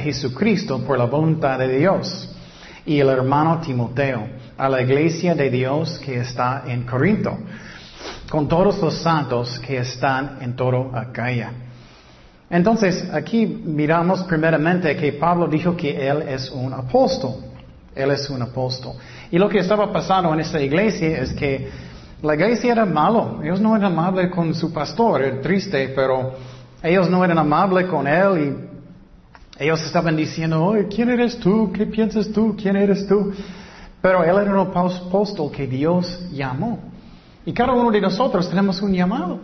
Jesucristo por la voluntad de Dios. Y el hermano Timoteo, a la iglesia de Dios que está en Corinto, con todos los santos que están en todo Acaya. Entonces, aquí miramos primeramente que Pablo dijo que él es un apóstol. Él es un apóstol. Y lo que estaba pasando en esta iglesia es que la iglesia era malo. Ellos no eran amables con su pastor, triste, pero ellos no eran amables con él ellos estaban diciendo, ¿quién eres tú? ¿Qué piensas tú? ¿Quién eres tú? Pero él era un apóstol que Dios llamó. Y cada uno de nosotros tenemos un llamado.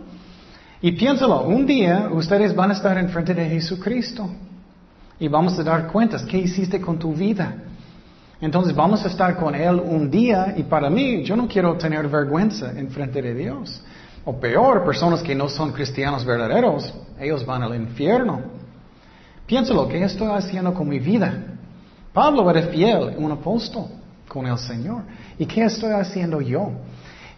Y piénsalo, un día ustedes van a estar en frente de Jesucristo y vamos a dar cuentas, ¿qué hiciste con tu vida? Entonces vamos a estar con Él un día y para mí yo no quiero tener vergüenza en frente de Dios. O peor, personas que no son cristianos verdaderos, ellos van al infierno. Piénsalo, ¿qué estoy haciendo con mi vida? Pablo era fiel, un apóstol con el Señor. ¿Y qué estoy haciendo yo?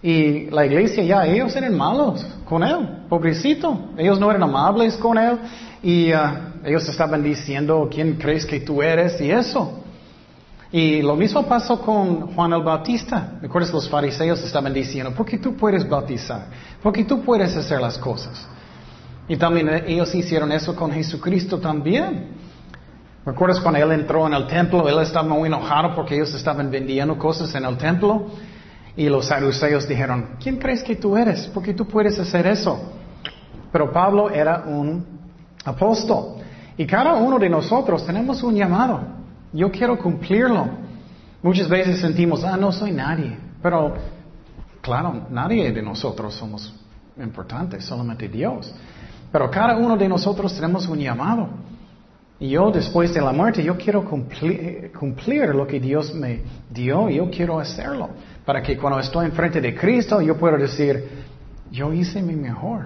Y la iglesia ya, ellos eran malos con él, pobrecito. Ellos no eran amables con él y uh, ellos estaban diciendo, ¿quién crees que tú eres? Y eso. Y lo mismo pasó con Juan el Bautista. ¿Recuerdas? Los fariseos estaban diciendo, ¿por qué tú puedes bautizar? ¿Por qué tú puedes hacer las cosas? Y también ellos hicieron eso con Jesucristo también. ¿Recuerdas cuando él entró en el templo? Él estaba muy enojado porque ellos estaban vendiendo cosas en el templo. Y los saduceos dijeron, ¿quién crees que tú eres? ¿Por qué tú puedes hacer eso? Pero Pablo era un apóstol. Y cada uno de nosotros tenemos un llamado. Yo quiero cumplirlo. Muchas veces sentimos, ah, no soy nadie. Pero, claro, nadie de nosotros somos importantes, solamente Dios. Pero cada uno de nosotros tenemos un llamado. Y yo después de la muerte, yo quiero cumplir, lo que Dios me dio, yo quiero hacerlo. Para que cuando estoy enfrente de Cristo, yo pueda decir, yo hice mi mejor.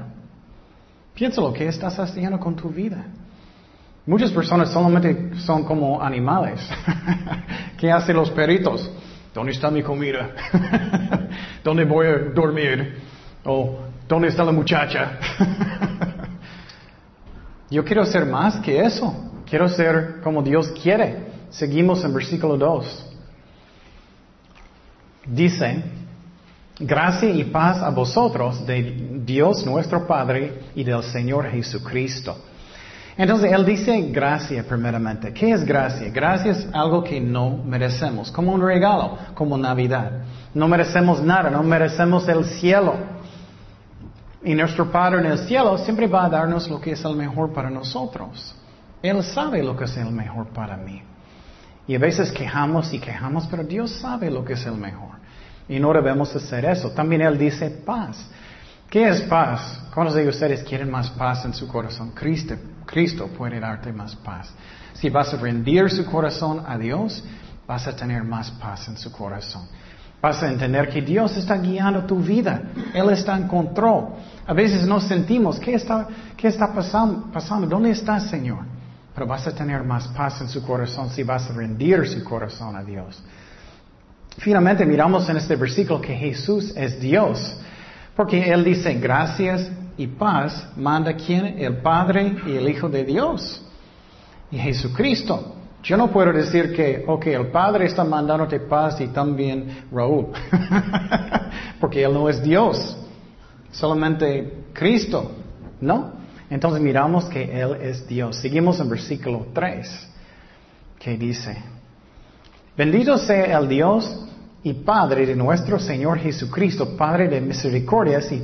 Piensa lo que estás haciendo con tu vida. Muchas personas solamente son como animales. ¿Qué hacen los perritos? ¿Dónde está mi comida? ¿Dónde voy a dormir? ¿O dónde está la muchacha? Yo quiero ser más que eso. Quiero ser como Dios quiere. Seguimos en versículo 2. Dice, gracia y paz a vosotros de Dios nuestro Padre y del Señor Jesucristo. Entonces Él dice gracia primeramente. ¿Qué es gracia? Gracia es algo que no merecemos, como un regalo, como Navidad. No merecemos nada, no merecemos el cielo. Y nuestro Padre en el cielo siempre va a darnos lo que es el mejor para nosotros. Él sabe lo que es el mejor para mí. Y a veces quejamos y quejamos, pero Dios sabe lo que es el mejor. Y no debemos hacer eso. También Él dice paz. ¿Qué es paz? ¿Cuántos de ustedes quieren más paz en su corazón? Cristo, Cristo puede darte más paz. Si vas a rendir su corazón a Dios, vas a tener más paz en su corazón. Vas a entender que Dios está guiando tu vida. Él está en control. A veces nos sentimos, ¿qué está, qué está pasando? ¿Dónde está Señor? Pero vas a tener más paz en su corazón si vas a rendir su corazón a Dios. Finalmente miramos en este versículo que Jesús es Dios. Porque Él dice gracias y paz manda quien? El Padre y el Hijo de Dios. Y Jesucristo. Yo no puedo decir que, ok, el Padre está mandándote paz y también Raúl. Porque Él no es Dios. Solamente Cristo. ¿No? Entonces miramos que Él es Dios. Seguimos en versículo 3, que dice, bendito sea el Dios y Padre de nuestro Señor Jesucristo, Padre de misericordias y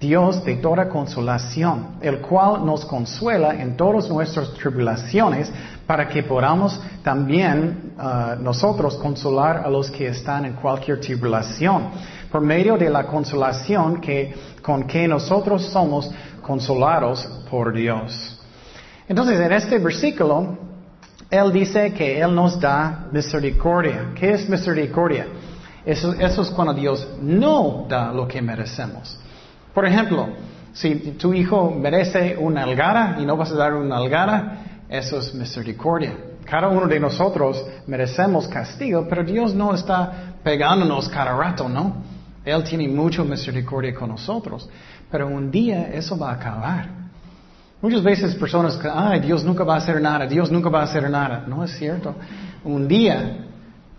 Dios de toda consolación, el cual nos consuela en todas nuestras tribulaciones, para que podamos también uh, nosotros consolar a los que están en cualquier tribulación, por medio de la consolación que, con que nosotros somos consolados por Dios. Entonces, en este versículo, Él dice que Él nos da misericordia. ¿Qué es misericordia? Eso, es cuando Dios no da lo que merecemos. Por ejemplo, si tu hijo merece una algara y no vas a dar una algara, eso es misericordia. Cada uno de nosotros merecemos castigo, pero Dios no está pegándonos cada rato, ¿no? Él tiene mucha misericordia con nosotros. Pero un día eso va a acabar. Muchas veces personas, ay, Dios nunca va a hacer nada, Dios nunca va a hacer nada. No es cierto. Un día,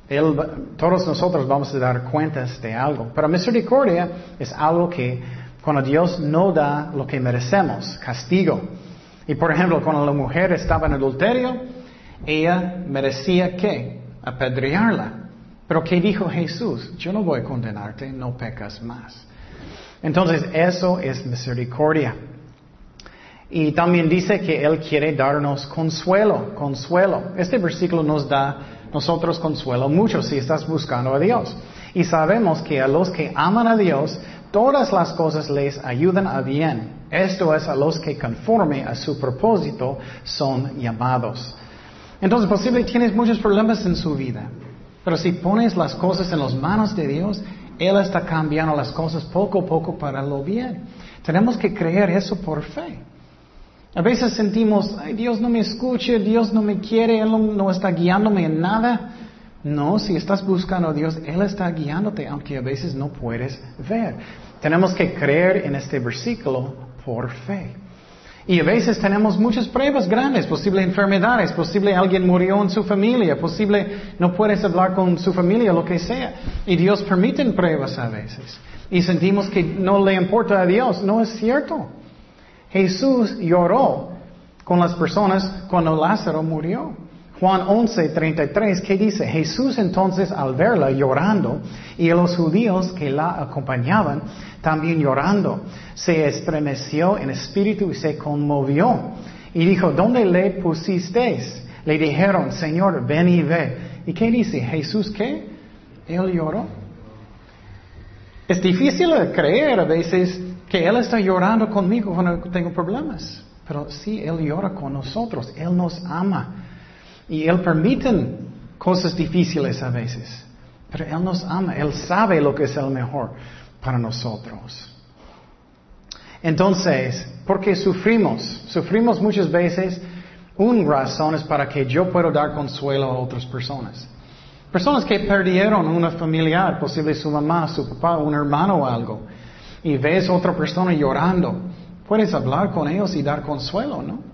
él, todos nosotros vamos a dar cuentas de algo. Pero misericordia es algo que cuando Dios no da lo que merecemos, castigo. Y por ejemplo, cuando la mujer estaba en adulterio, ella merecía qué? Apedrearla. Pero ¿qué dijo Jesús? Yo no voy a condenarte, no pecas más. Entonces, eso es misericordia. Y también dice que Él quiere darnos consuelo, consuelo. Este versículo nos da nosotros consuelo mucho si estás buscando a Dios. Y sabemos que a los que aman a Dios, todas las cosas les ayudan a bien. Esto es a los que conforme a su propósito son llamados. Entonces, posible tienes muchos problemas en su vida. Pero si pones las cosas en las manos de Dios, Él está cambiando las cosas poco a poco para lo bien. Tenemos que creer eso por fe. A veces sentimos, ay, Dios no me escucha, Dios no me quiere, Él no, está guiándome en nada. No, si estás buscando a Dios, Él está guiándote, aunque a veces no puedes ver. Tenemos que creer en este versículo por fe. Y a veces tenemos muchas pruebas grandes, posible enfermedades, posible alguien murió en su familia, posible no puedes hablar con su familia, lo que sea. Y Dios permite pruebas a veces. Y sentimos que no le importa a Dios. No es cierto. Jesús lloró con las personas cuando Lázaro murió. Juan 11, 33, ¿qué dice? Jesús entonces al verla llorando y los judíos que la acompañaban también llorando, se estremeció en espíritu y se conmovió. Y dijo, ¿dónde le pusisteis? Le dijeron, Señor, ven y ve. ¿Y qué dice? Jesús, ¿qué? Él lloró. Es difícil creer a veces que Él está llorando conmigo cuando tengo problemas. Pero sí, Él llora con nosotros. Él nos ama. Y Él permite cosas difíciles a veces. Pero Él nos ama. Él sabe lo que es el mejor para nosotros. Entonces, ¿por qué sufrimos? Sufrimos muchas veces. Un razón es para que yo pueda dar consuelo a otras personas. Personas que perdieron una familiar, posible su mamá, su papá, un hermano o algo y ves otra persona llorando, puedes hablar con ellos y dar consuelo, ¿no?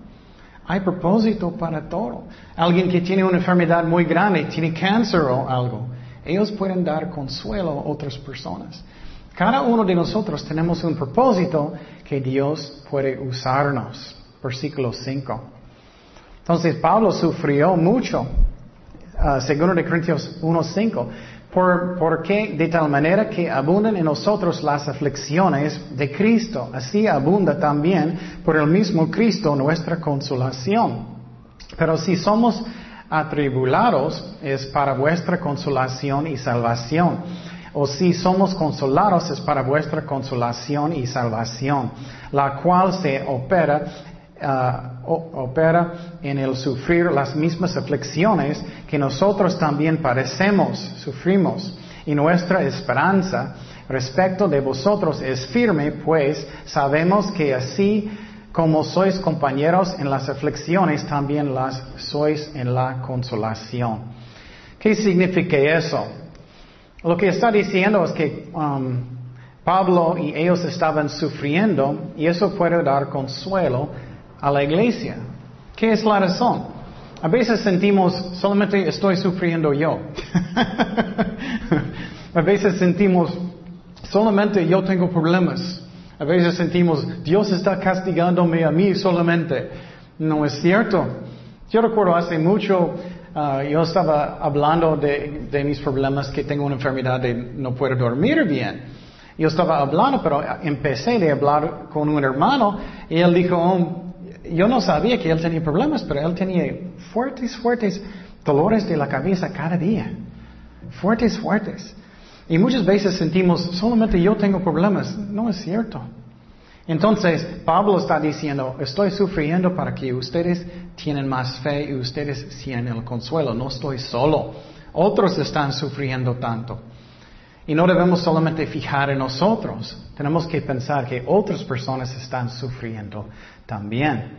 Hay propósito para todo. Alguien que tiene una enfermedad muy grande, tiene cáncer o algo, ellos pueden dar consuelo a otras personas. Cada uno de nosotros tenemos un propósito que Dios puede usarnos. Versículo 5. Entonces Pablo sufrió mucho. Uh, segundo de Corintios 1.5. Por, qué? de tal manera que abundan en nosotros las aflicciones de Cristo, así abunda también por el mismo Cristo nuestra consolación. Pero si somos atribulados es para vuestra consolación y salvación. O si somos consolados es para vuestra consolación y salvación, la cual se opera Uh, opera en el sufrir las mismas aflicciones que nosotros también padecemos, sufrimos. Y nuestra esperanza respecto de vosotros es firme, pues sabemos que así como sois compañeros en las aflicciones, también las sois en la consolación. ¿Qué significa eso? Lo que está diciendo es que um, Pablo y ellos estaban sufriendo y eso puede dar consuelo a la iglesia. ¿Qué es la razón? A veces sentimos, solamente estoy sufriendo yo. a veces sentimos, solamente yo tengo problemas. A veces sentimos, Dios está castigándome a mí solamente. No es cierto. Yo recuerdo hace mucho, uh, yo estaba hablando de, de, mis problemas que tengo una enfermedad de no puedo dormir bien. Yo estaba hablando, pero empecé de hablar con un hermano y él dijo, oh, yo no sabía que él tenía problemas, pero él tenía fuertes, fuertes dolores de la cabeza cada día. Fuertes, fuertes. Y muchas veces sentimos, solamente yo tengo problemas. No es cierto. Entonces, Pablo está diciendo, estoy sufriendo para que ustedes tienen más fe y ustedes sientan el consuelo. No estoy solo. Otros están sufriendo tanto. Y no debemos solamente fijar en nosotros. Tenemos que pensar que otras personas están sufriendo también.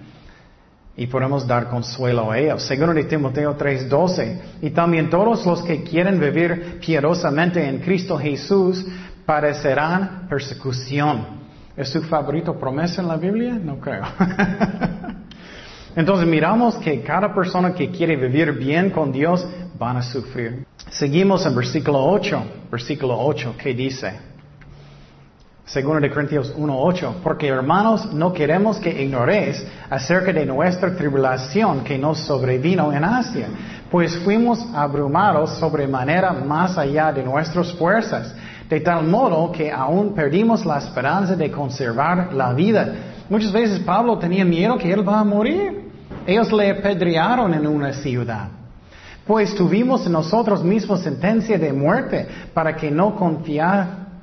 Y podemos dar consuelo a ellos. Segundo de Timoteo 3:12. Y también todos los que quieren vivir piadosamente en Cristo Jesús padecerán persecución. ¿Es su favorito promesa en la Biblia? No creo. Entonces miramos que cada persona que quiere vivir bien con Dios van a sufrir. Seguimos en versículo 8, versículo 8, ¿qué dice? Segundo de Corintios 1.8, porque hermanos, no queremos que ignoréis acerca de nuestra tribulación que nos sobrevino en Asia, pues fuimos abrumados sobremanera más allá de nuestras fuerzas, de tal modo que aún perdimos la esperanza de conservar la vida. Muchas veces Pablo tenía miedo que él va a morir. Ellos le apedrearon en una ciudad. Pues tuvimos en nosotros mismos sentencia de muerte para que no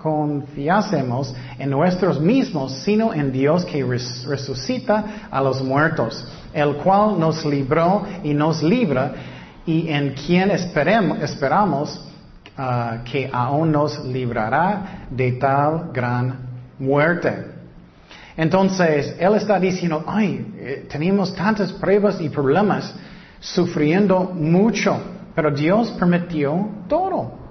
confiásemos en nosotros mismos, sino en Dios que resucita a los muertos, el cual nos libró y nos libra, y en quien esperamos ah, que aún nos librará de tal gran muerte. Entonces, Él está diciendo, ay, eh, tenemos tantas pruebas y problemas, sufriendo mucho, pero Dios permitió todo.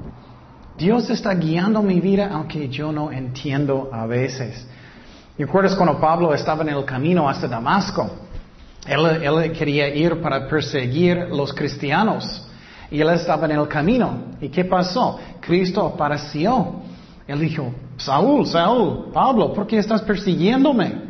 Dios está guiando mi vida aunque yo no entiendo a veces. ¿Recuerdas cuando Pablo estaba en el camino hasta Damasco? Él, él quería ir para perseguir los cristianos y él estaba en el camino. ¿Y qué pasó? Cristo apareció. Él dijo, Saúl, Saúl, Pablo, ¿por qué estás persiguiéndome?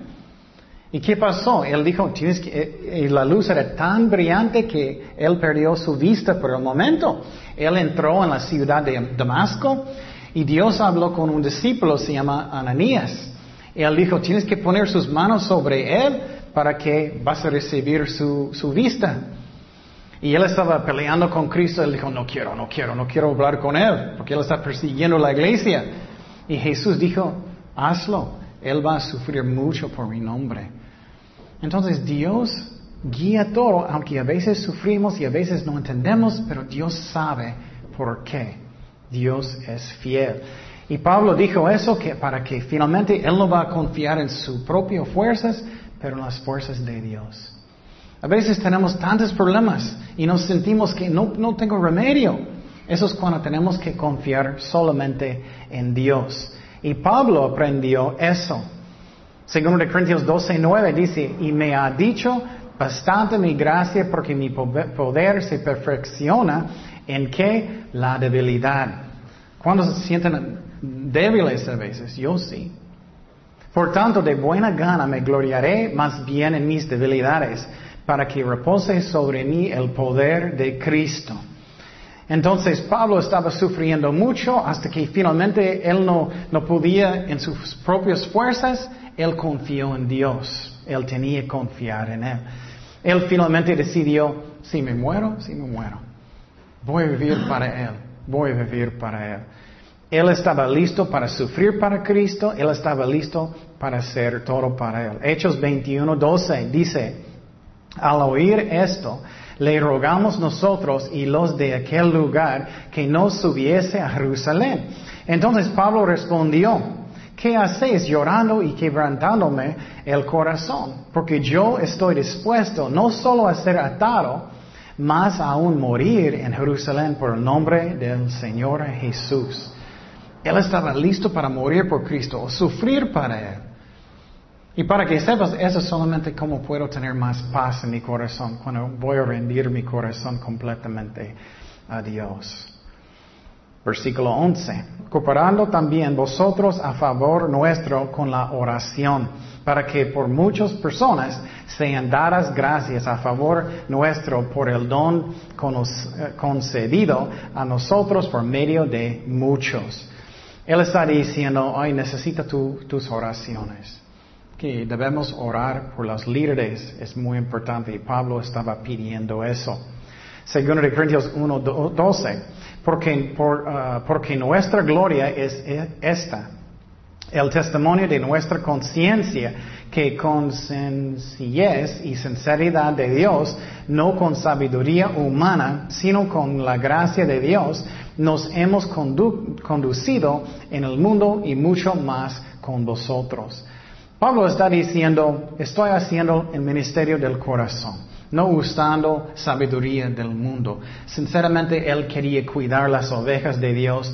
¿Y qué pasó? Él dijo, tienes que, eh, y la luz era tan brillante que él perdió su vista por el momento. Él entró en la ciudad de Damasco y Dios habló con un discípulo, se llama Ananías. Y él dijo, tienes que poner sus manos sobre él para que vas a recibir su, su vista. Y él estaba peleando con Cristo. Él dijo, no quiero, no quiero, no quiero hablar con él, porque él está persiguiendo la iglesia. Y Jesús dijo, hazlo. Él va a sufrir mucho por mi nombre. Entonces Dios guía todo, aunque a veces sufrimos y a veces no entendemos, pero Dios sabe por qué. Dios es fiel. Y Pablo dijo eso que para que finalmente él no va a confiar en sus propias fuerzas, pero en las fuerzas de Dios. A veces tenemos tantos problemas y nos sentimos que no, no tengo remedio. Eso es cuando tenemos que confiar solamente en Dios. Y Pablo aprendió eso. Segundo de Corintios 12, 9 dice, y me ha dicho, bastante mi gracia porque mi poder se perfecciona en que la debilidad. Cuando se sienten débiles a veces, yo sí. Por tanto, de buena gana me gloriaré más bien en mis debilidades, para que repose sobre mí el poder de Cristo. Entonces Pablo estaba sufriendo mucho hasta que finalmente él no, no podía en sus propias fuerzas él confió en Dios. Él tenía que confiar en Él. Él finalmente decidió, si me muero, si me muero. Voy a vivir para Él. Voy a vivir para Él. Él estaba listo para sufrir para Cristo. Él estaba listo para hacer todo para Él. Hechos 21, 12 dice, al oír esto, le rogamos nosotros y los de aquel lugar que no subiese a Jerusalén. Entonces Pablo respondió, ¿Qué hacéis llorando y quebrantándome el corazón? Porque yo estoy dispuesto no solo a ser atado, más aún morir en Jerusalén por el nombre del Señor Jesús. Él estaba listo para morir por Cristo o sufrir para Él. Y para que sepas, eso es solamente como puedo tener más paz en mi corazón, cuando voy a rendir mi corazón completamente a Dios. Versículo 11. Cooperando también vosotros a favor nuestro con la oración, para que por muchas personas sean dadas gracias a favor nuestro por el don eh, concedido a nosotros por medio de muchos. Él está diciendo, ay, necesita tus oraciones. Que debemos orar por los líderes, es muy importante. Y Pablo estaba pidiendo eso. Segundo de Corintios 1, 12 porque, ah, porque nuestra gloria es esta, el testimonio de nuestra conciencia, que con sencillez y sinceridad de Dios, no con sabiduría humana, sino con la gracia de Dios, nos hemos conducido en el mundo y mucho más con vosotros. Pablo está diciendo, estoy haciendo el ministerio del corazón no usando sabiduría del mundo. Sinceramente, él quería cuidar las ovejas de Dios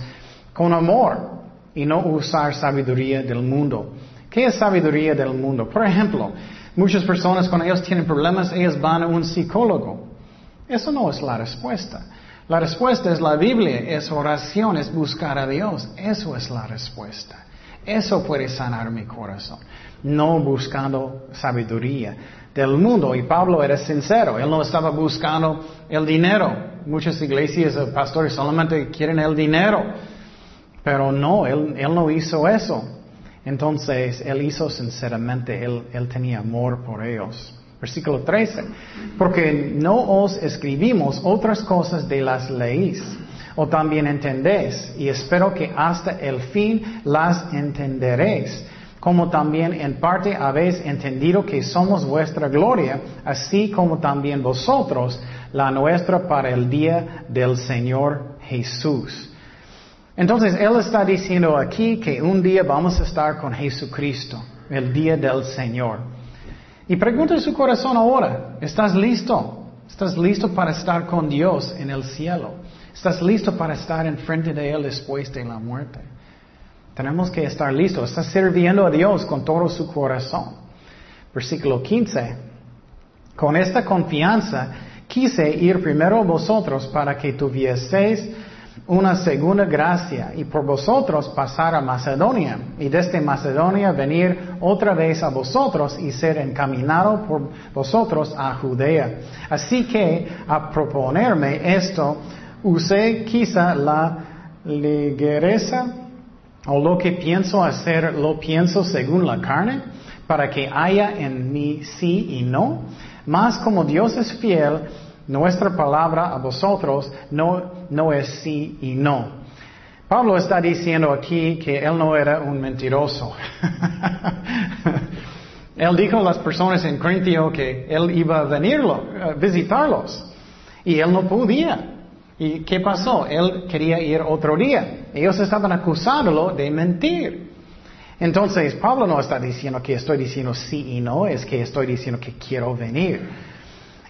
con amor y no usar sabiduría del mundo. ¿Qué es sabiduría del mundo? Por ejemplo, muchas personas cuando ellos tienen problemas, ellos van a un psicólogo. Eso no es la respuesta. La respuesta es la Biblia, es oración, es buscar a Dios. Eso es la respuesta. Eso puede sanar mi corazón. No buscando sabiduría del mundo. Y Pablo era sincero. Él no estaba buscando el dinero. Muchas iglesias o pastores solamente quieren el dinero. Pero no, él, él no hizo eso. Entonces, él hizo sinceramente, él, él tenía amor por ellos. Versículo 13. Porque no os escribimos otras cosas de las leyes, o también entendéis, y espero que hasta el fin las entenderéis, como también en parte habéis entendido que somos vuestra gloria, así como también vosotros la nuestra para el día del Señor Jesús. Entonces, Él está diciendo aquí que un día vamos a estar con Jesucristo, el día del Señor. Y pregunta en su corazón ahora, ¿estás listo? ¿Estás listo para estar con Dios en el cielo? ¿Estás listo para estar enfrente de Él después de la muerte? Tenemos que estar listos. Estás sirviendo a Dios con todo su corazón. Versículo 15. Con esta confianza quise ir primero a vosotros para que tuvieseis una segunda gracia y por vosotros pasar a Macedonia y desde Macedonia venir otra vez a vosotros y ser encaminado por vosotros a Judea. Así que a proponerme esto, usé quizá la ligereza o lo que pienso hacer, lo pienso según la carne, para que haya en mí sí y no. Mas como Dios es fiel, nuestra palabra a vosotros no, no es sí y no. Pablo está diciendo aquí que él no era un mentiroso. él dijo a las personas en Corintio que él iba a venirlo, a visitarlos. Y él no podía. ¿Y qué pasó? Él quería ir otro día. Ellos estaban acusándolo de mentir. Entonces, Pablo no está diciendo que estoy diciendo sí y no, es que estoy diciendo que quiero venir.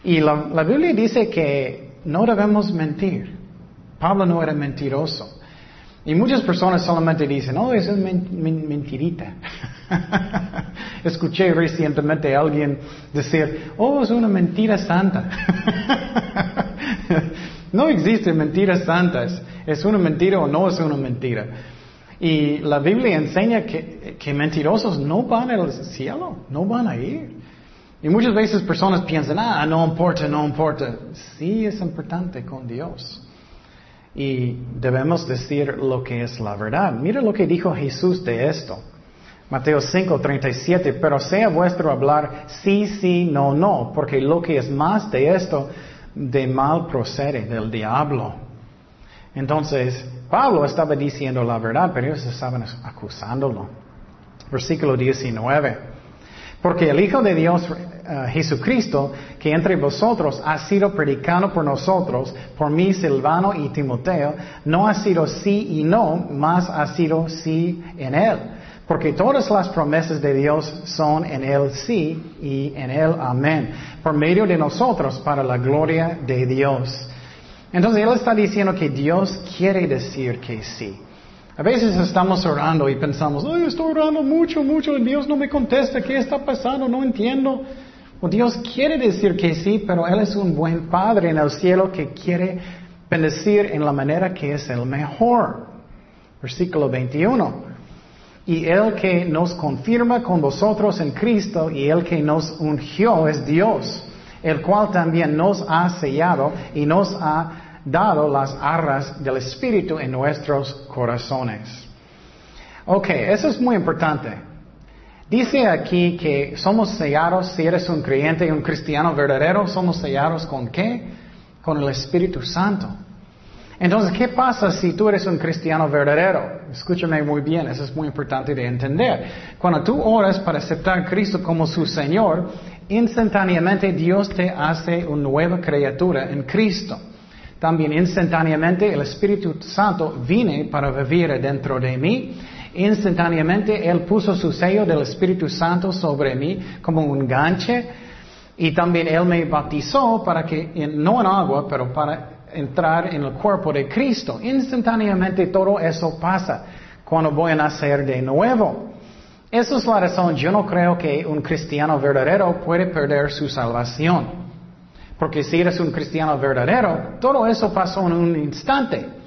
Y la, Biblia dice que no debemos mentir. Pablo no era mentiroso. Y muchas personas solamente dicen, oh, es mentirita. Escuché recientemente a alguien decir, oh, es una mentira santa. no existen mentiras santas. ¿Es una mentira o no es una mentira? Y la Biblia enseña que, que mentirosos no van al cielo, no van a ir. Y muchas veces personas piensan, ah, no importa, no importa. Sí es importante con Dios. Y debemos decir lo que es la verdad. Mira lo que dijo Jesús de esto. Mateo 5, 37, pero sea vuestro hablar sí, sí, no, no, porque lo que es más de esto, de mal procede del diablo. Entonces, Pablo estaba diciendo la verdad, pero ellos estaban acusándolo. Versículo 19. Porque el Hijo de Dios, eh, Jesucristo, que entre vosotros ha sido predicado por nosotros, por mí, Silvano y Timoteo, no ha sido sí y no, más ha sido sí en Él. Porque todas las promesas de Dios son en Él sí y en Él amén. Por medio de nosotros para la gloria de Dios. Entonces Él está diciendo que Dios quiere decir que sí. A veces estamos orando y pensamos, Ay, estoy orando mucho, mucho, y Dios no me contesta, ¿qué está pasando? No entiendo. Dios quiere decir que sí, pero Él es un buen Padre en el cielo que quiere bendecir en la manera que es el mejor. Versículo 21. Y el que nos confirma con vosotros en Cristo y el que nos ungió es Dios, el cual también nos ha sellado y nos ha dado las arras del Espíritu en nuestros corazones. Ok, eso es muy importante. Dice aquí que somos sellados, si eres un creyente y un cristiano verdadero, somos sellados con qué? Con el Espíritu Santo. Entonces, ¿qué pasa si tú eres un cristiano verdadero? Escúchame muy bien, eso es muy importante de entender. Cuando tú oras para aceptar a Cristo como su Señor, instantáneamente Dios te hace una nueva criatura en Cristo. También instantáneamente el Espíritu Santo vine para vivir dentro de mí. Instantáneamente Él puso su sello del Espíritu Santo sobre mí como un ganche. Y también Él me bautizó para que, no en agua, pero para entrar en el cuerpo de Cristo. Instantáneamente todo eso pasa cuando voy a nacer de nuevo. Esa es la razón, yo no creo que un cristiano verdadero puede perder su salvación. Porque si eres un cristiano verdadero, todo eso pasó en un instante.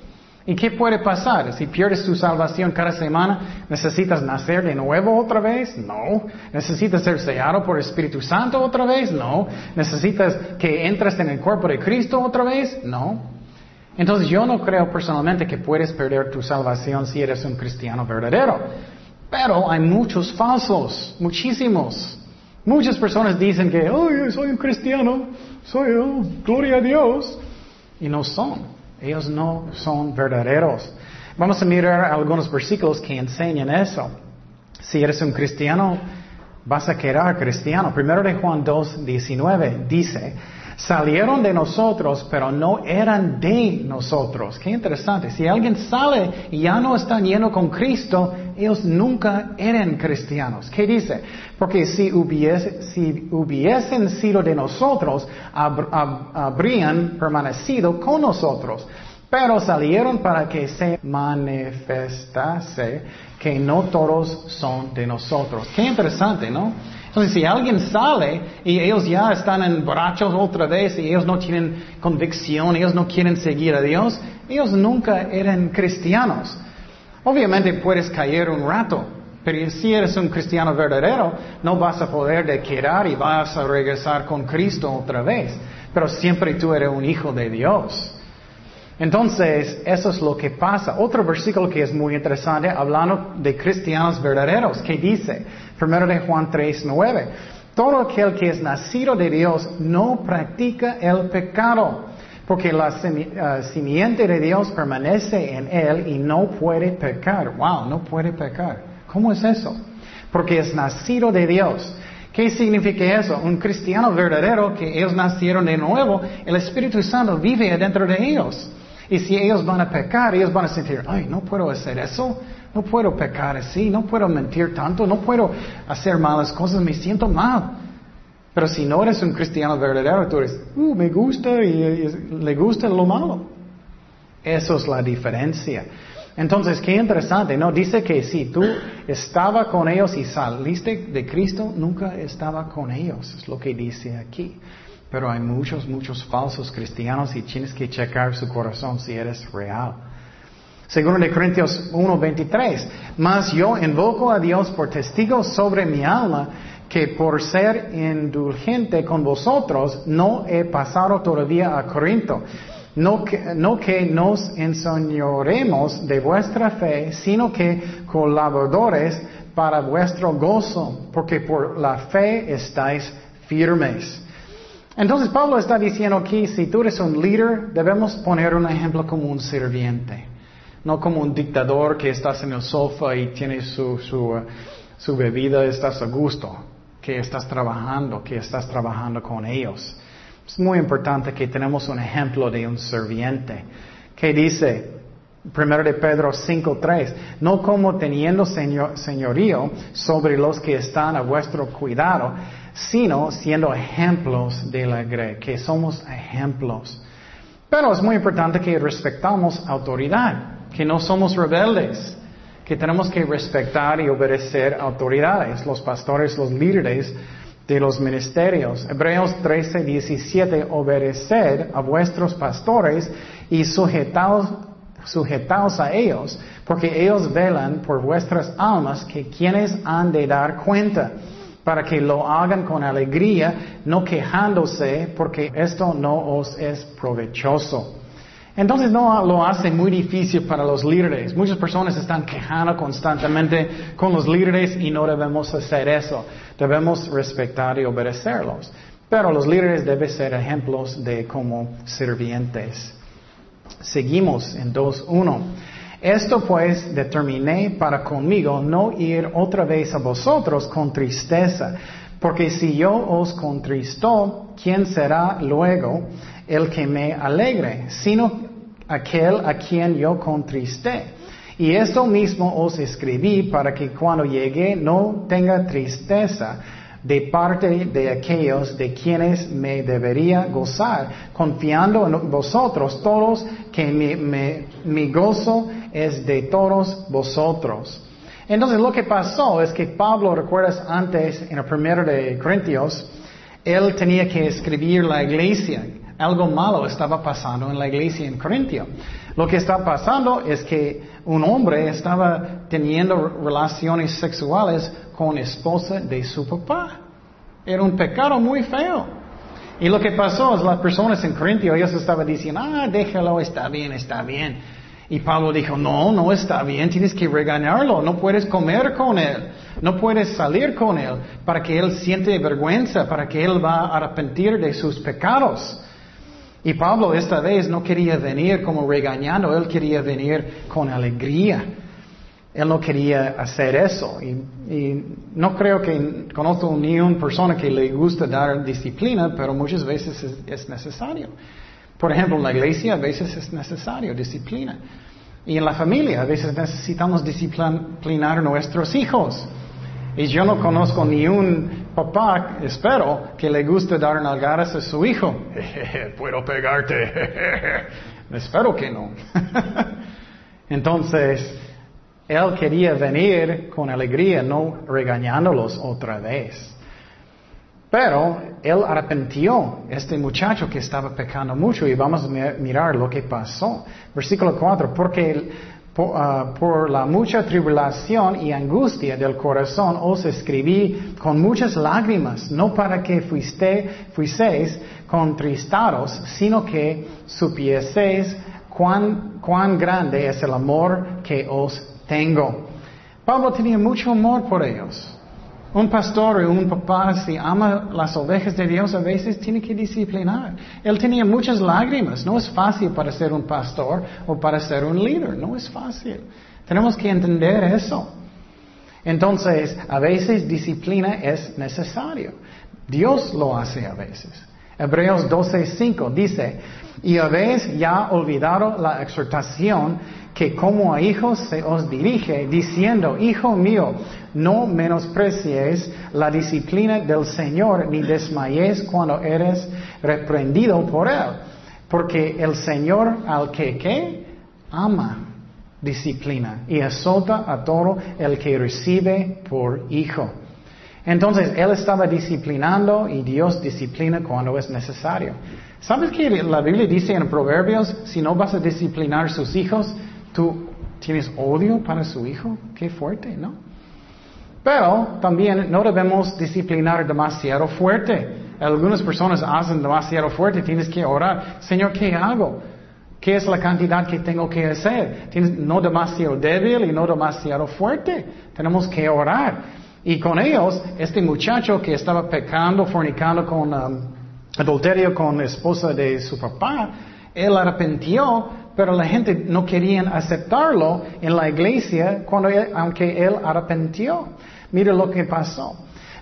¿Y qué puede pasar? Si pierdes tu salvación cada semana, ¿necesitas nacer de nuevo otra vez? No. ¿Necesitas ser sellado por el Espíritu Santo otra vez? No. ¿Necesitas que entres en el cuerpo de Cristo otra vez? No. Entonces yo no creo personalmente que puedes perder tu salvación si eres un cristiano verdadero. Pero hay muchos falsos, muchísimos. Muchas personas dicen que, oh, yo soy un cristiano, soy, oh, gloria a Dios. Y no son. Ellos no son verdaderos. Vamos a mirar algunos versículos que enseñan eso. Si eres un cristiano, vas a quedar cristiano. Primero de Juan 2, 19 dice, salieron de nosotros, pero no eran de nosotros. Qué interesante. Si alguien sale y ya no está lleno con Cristo, ellos nunca eran cristianos. ¿Qué dice? Porque si, hubiesen sido de nosotros, habrían permanecido con nosotros. Pero salieron para que se manifestase que no todos son de nosotros. Qué interesante, ¿no? Entonces, si alguien sale y ellos ya están en borrachos otra vez y ellos no tienen convicción, ellos no quieren seguir a Dios, ellos nunca eran cristianos. Obviamente puedes caer un rato, pero si eres un cristiano verdadero, no vas a poder de quedar y vas a regresar con Cristo otra vez. Pero siempre tú eres un hijo de Dios. Entonces, eso es lo que pasa. Otro versículo que es muy interesante, hablando de cristianos verdaderos, que dice, primero de Juan 3, 9, todo aquel que es nacido de Dios no practica el pecado porque la uh, simiente de Dios permanece en él y no puede pecar. Wow, no puede pecar. ¿Cómo es eso? Porque es nacido de Dios. ¿Qué significa eso? Un cristiano verdadero que ellos nacieron de nuevo, el Espíritu Santo vive adentro de ellos. Y si ellos van a pecar, ellos van a sentir, ay, no puedo hacer eso, no puedo pecar así, no puedo mentir tanto, no puedo hacer malas cosas, me siento mal. Pero si no eres un cristiano verdadero, tú eres, uh, me gusta y, le gusta lo malo. Eso es la diferencia. Entonces, qué interesante, ¿no? Dice que si tú estaba con ellos y saliste de Cristo, nunca estaba con ellos. Es lo que dice aquí. Pero hay muchos, muchos falsos cristianos y tienes que checar su corazón si eres real. Segundo de Corintios 1:23, mas yo invoco a Dios por testigo sobre mi alma que por ser indulgente con vosotros no he pasado todavía a Corinto. No que, no que nos enseñoremos de vuestra fe, sino que colaboradores para vuestro gozo, porque por la fe estáis firmes. Entonces Pablo está diciendo aquí, si tú eres un líder, debemos poner un ejemplo como un sirviente, no como un dictador que estás en el sofá y tienes su, su, su bebida, estás a gusto que estás trabajando, que estás trabajando con ellos. Es muy importante que tenemos un ejemplo de un serviente que dice, primero de Pedro 5.3, no como teniendo señorío sobre los que están a vuestro cuidado, sino siendo ejemplos de la grey, que somos ejemplos. Pero es muy importante que respetamos autoridad, que no somos rebeldes que tenemos que respetar y obedecer autoridades, los pastores, los líderes de los ministerios. Hebreos 13, 17, obedeced a vuestros pastores y sujetaos, sujetaos a ellos, porque ellos velan por vuestras almas que quienes han de dar cuenta, para que lo hagan con alegría, no quejándose, porque esto no os es provechoso. Entonces no lo hace muy difícil para los líderes. Muchas personas están quejando constantemente con los líderes y no debemos hacer eso. Debemos respetar y obedecerlos. Pero los líderes deben ser ejemplos de como sirvientes. Seguimos en 2.1. Esto pues determiné para conmigo no ir otra vez a vosotros con tristeza, porque si yo os contristó, ¿quién será luego el que me alegre, sino aquel a quien yo contristé. Y esto mismo os escribí para que cuando llegue no tenga tristeza de parte de aquellos de quienes me debería gozar, confiando en vosotros todos que mi, gozo es de todos vosotros. Entonces lo que pasó es que Pablo, recuerdas antes en el primero de Corintios, él tenía que escribir la iglesia. Algo malo estaba pasando en la iglesia en Corintio. Lo que está pasando es que un hombre estaba teniendo relaciones sexuales con esposa de su papá. Era un pecado muy feo. Y lo que pasó es las personas en Corintio, ellos estaban diciendo, ah, déjalo, está bien, está bien. Y Pablo dijo, no, no está bien, tienes que regañarlo, no puedes comer con él, no puedes salir con él, para que él siente vergüenza, para que él va a arrepentir de sus pecados. Y Pablo esta vez no quería venir como regañando, él quería venir con alegría. Él no quería hacer eso. Y, no creo que conozco ni una persona que le gusta dar disciplina, pero muchas veces es, necesario. Por ejemplo, en la iglesia a veces es necesario disciplina. Y en la familia a veces necesitamos disciplinar a nuestros hijos. Y yo no conozco ni un papá, espero, que le guste dar nalgadas a su hijo. Puedo pegarte. espero que no. Entonces, él quería venir con alegría, no regañándolos otra vez. Pero él arrepintió, este muchacho que estaba pecando mucho, y vamos a mirar lo que pasó. Versículo 4, porque Ah, por, la mucha tribulación y angustia del corazón os escribí con muchas lágrimas, no para que fuiste, fuiseis contristados, sino que supieseis cuán, cuán grande es el amor que os tengo. Pablo tenía mucho amor por ellos. Un pastor o un papá, si ama las ovejas de Dios, a veces tiene que disciplinar. Él tenía muchas lágrimas. No es fácil para ser un pastor o para ser un líder. No es fácil. Tenemos que entender eso. Entonces, a veces disciplina es necesario. Dios lo hace a veces. Hebreos 12:5 dice, y habéis ya olvidado la exhortación que como a hijos se os dirige, diciendo, Hijo mío, no menosprecies la disciplina del Señor, ni desmayes cuando eres reprendido por Él. Porque el Señor al que, ¿qué? Ama disciplina y azota a todo el que recibe por hijo. Entonces, Él estaba disciplinando y Dios disciplina cuando es necesario. ¿Sabes que la Biblia dice en Proverbios, si no vas a disciplinar sus hijos, tú tienes odio para su hijo? Qué fuerte, ¿no? Pero también no debemos disciplinar demasiado fuerte. Algunas personas hacen demasiado fuerte, tienes que orar, Señor, ¿qué hago? ¿Qué es la cantidad que tengo que hacer? Tienes no demasiado débil y no demasiado fuerte. Tenemos que orar. Y con ellos, este muchacho que estaba pecando, fornicando con um, adulterio con esposa de su papá, él arrepintió, pero la gente no quería aceptarlo en la iglesia cuando aunque él arrepintió. Mira lo que pasó.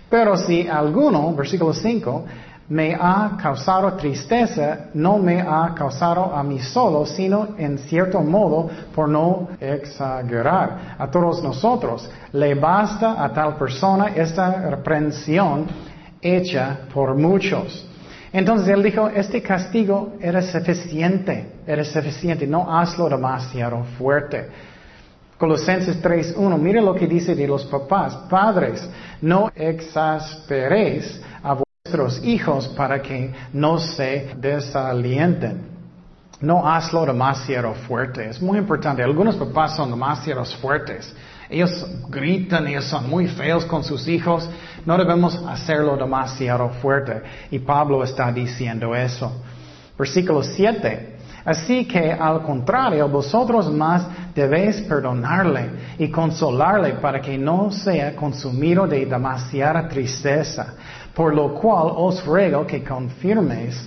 Pero si alguno, versículo 5, me ha causado tristeza, no me ha causado a mí solo, sino en cierto modo, por no exagerar, a todos nosotros. Le basta a tal persona esta reprensión hecha por muchos. Entonces él dijo, este castigo era suficiente, era suficiente, no hazlo demasiado fuerte. Colosenses 3.1, mire lo que dice de los papás, padres, no exasperéis a vuestros hijos para que no se desalienten. No hazlo demasiado fuerte. Es muy importante. Algunos papás son demasiado fuertes. Ellos gritan, ellos son muy feos con sus hijos. No debemos hacerlo demasiado fuerte. Y Pablo está diciendo eso. Versículo 7. Así que al contrario, vosotros más debéis perdonarle y consolarle para que no sea consumido de demasiada tristeza, por lo cual os ruego que confirméis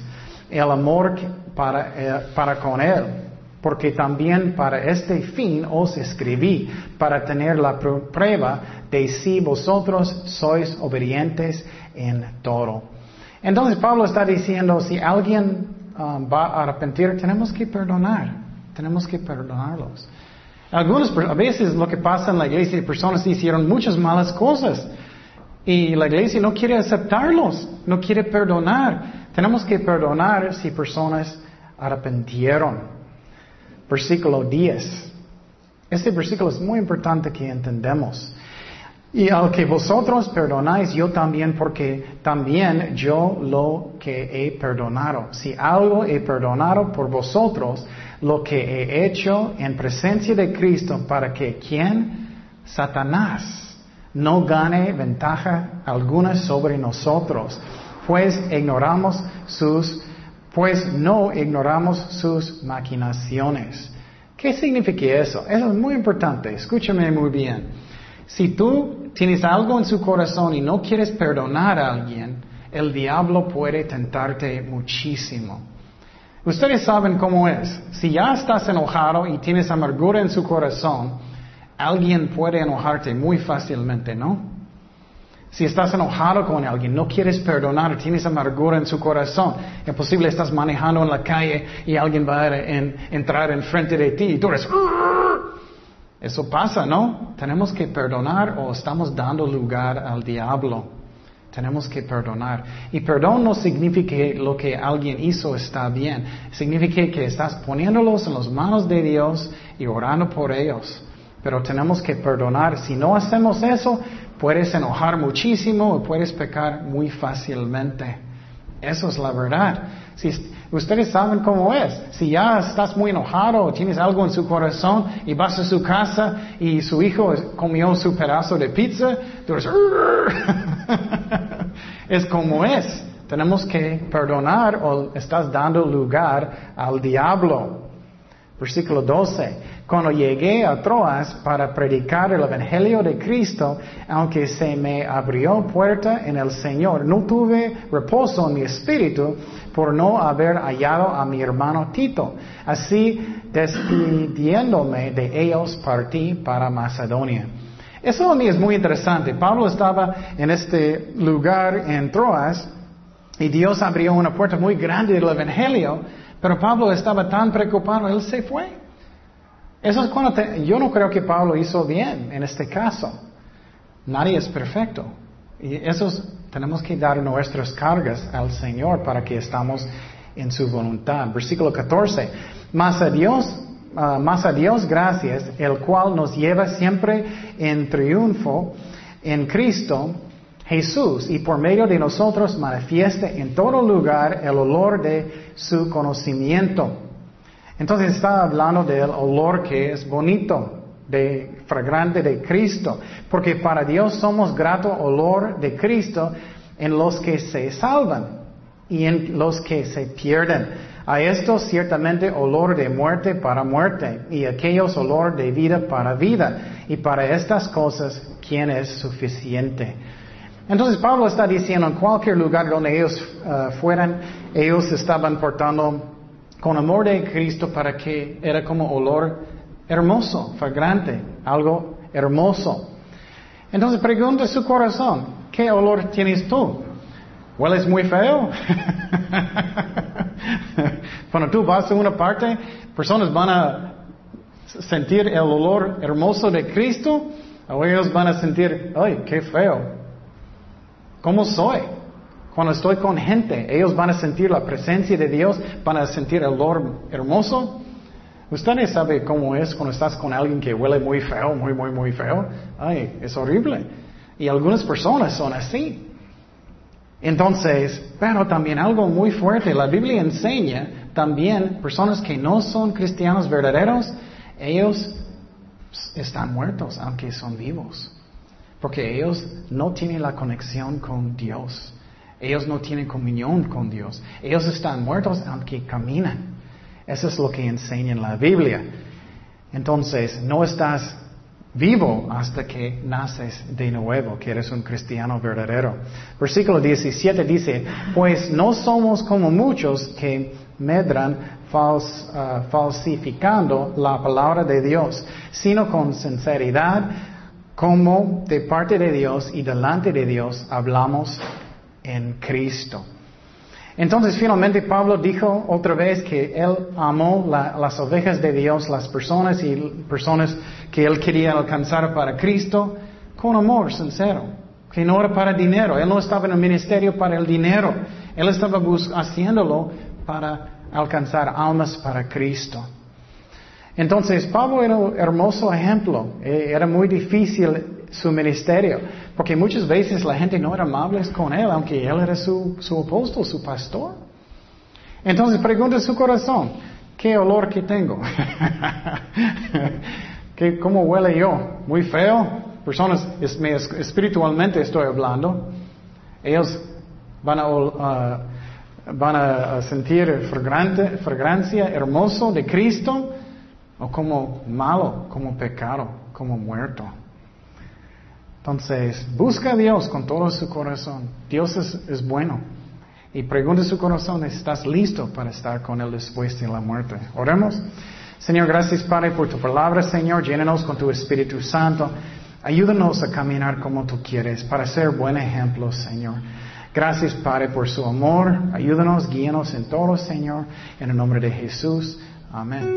el amor eh, para con él porque también para este fin os escribí, para tener la prueba de si vosotros sois obedientes en todo. Entonces Pablo está diciendo, si alguien um, va a arrepentir, tenemos que perdonar, tenemos que perdonarlos. Algunos, a veces lo que pasa en la iglesia, personas hicieron muchas malas cosas y la iglesia no quiere aceptarlos, no quiere perdonar. Tenemos que perdonar si personas arrepintieron. Versículo 10. Este versículo es muy importante que entendemos. Y al que vosotros perdonáis, yo también, porque también yo lo que he perdonado. Si algo he perdonado por vosotros, lo que he hecho en presencia de Cristo, para que quien, Satanás, no gane ventaja alguna sobre nosotros, pues ignoramos sus, pues no ignoramos sus maquinaciones. ¿Qué significa eso? Eso es muy importante. Escúchame muy bien. Si tú tienes algo en su corazón y no quieres perdonar a alguien, el diablo puede tentarte muchísimo. Ustedes saben cómo es. Si ya estás enojado y tienes amargura en su corazón, alguien puede enojarte muy fácilmente, ¿no? Si estás enojado con alguien, no quieres perdonar, tienes amargura en su corazón, es posible estás manejando en la calle y alguien va a entrar enfrente de ti y tú eres... Eso pasa, ¿no? Tenemos que perdonar o estamos dando lugar al diablo. Tenemos que perdonar. Y perdón no significa que lo que alguien hizo está bien. Significa que estás poniéndolos en las manos de Dios y orando por ellos. Pero tenemos que perdonar. Si no hacemos eso, puedes enojar muchísimo y puedes pecar muy fácilmente. Eso es la verdad. Si, ustedes saben cómo es. Si ya estás muy enojado o tienes algo en su corazón y vas a su casa y su hijo comió su pedazo de pizza, tú eres, es como es. Tenemos que perdonar o estás dando lugar al diablo. Versículo 12. Cuando llegué a Troas para predicar el Evangelio de Cristo, aunque se me abrió puerta en el Señor, no tuve reposo en mi espíritu por no haber hallado a mi hermano Tito. Así, despidiéndome de ellos, partí para Macedonia. Eso a mí es muy interesante. Pablo estaba en este lugar en Troas y Dios abrió una puerta muy grande del Evangelio, pero Pablo estaba tan preocupado, él se fue. Eso es cuando yo no creo que Pablo hizo bien en este caso. Nadie es perfecto. Y eso tenemos que dar nuestras cargas al Señor para que estamos en su voluntad. Versículo 14. Más a Dios, más a Dios gracias, el cual nos lleva siempre en triunfo en Cristo Jesús y por medio de nosotros manifieste en todo lugar el olor de su conocimiento. Entonces está hablando del olor que es bonito, de fragrante de Cristo, porque para Dios somos grato olor de Cristo en los que se salvan y en los que se pierden. A estos ciertamente olor de muerte para muerte y aquellos olor de vida para vida. Y para estas cosas, ¿quién es suficiente? Entonces Pablo está diciendo, en cualquier lugar donde ellos uh, fueran, ellos estaban portando con amor de Cristo para que era como olor hermoso, fragrante, algo hermoso. Entonces pregunta su corazón, ¿qué olor tienes tú? ¿Hueles muy feo? Cuando tú vas a una parte, personas van a sentir el olor hermoso de Cristo o ellos van a sentir, ay, qué feo. ¿Cómo soy? Cuando estoy con gente, ellos van a sentir la presencia de Dios, van a sentir el olor hermoso. Ustedes saben cómo es cuando estás con alguien que huele muy feo, muy, muy, muy feo. Ay, es horrible. Y algunas personas son así. Entonces, pero también algo muy fuerte, la Biblia enseña también personas que no son cristianos verdaderos, ellos están muertos aunque son vivos, porque ellos no tienen la conexión con Dios. Ellos no tienen comunión con Dios. Ellos están muertos aunque caminan. Eso es lo que enseña en la Biblia. Entonces, no estás vivo hasta que naces de nuevo, que eres un cristiano verdadero. Versículo 17 dice, pues no somos como muchos que medran uh, falsificando la palabra de Dios, sino con sinceridad, como de parte de Dios y delante de Dios hablamos en Cristo. Entonces finalmente Pablo dijo otra vez que él amó las ovejas de Dios, las personas y personas que él quería alcanzar para Cristo con amor sincero, que no era para dinero, él no estaba en el ministerio para el dinero, él estaba haciéndolo para alcanzar almas para Cristo. Entonces, Pablo era un hermoso ejemplo. Eh, era muy difícil su ministerio, porque muchas veces la gente no era amable con él, aunque él era su, su su pastor. Entonces, pregunta su corazón, ¿qué olor que tengo? ¿Qué, ¿Cómo huele yo? ¿Muy feo? Personas, espiritualmente estoy hablando, ellos van a, uh, van a sentir fragrante, fragancia hermoso de Cristo o como malo, como pecado, como muerto. Entonces, busca a Dios con todo su corazón. Dios es, bueno. Y pregunta su corazón, ¿estás listo para estar con Él después de la muerte? Oremos. Señor, gracias Padre por tu palabra, Señor. Llénanos con tu Espíritu Santo. Ayúdanos a caminar como tú quieres, para ser buen ejemplo, Señor. Gracias, Padre, por su amor. Ayúdanos, guíanos en todo, Señor. En el nombre de Jesús. Amén.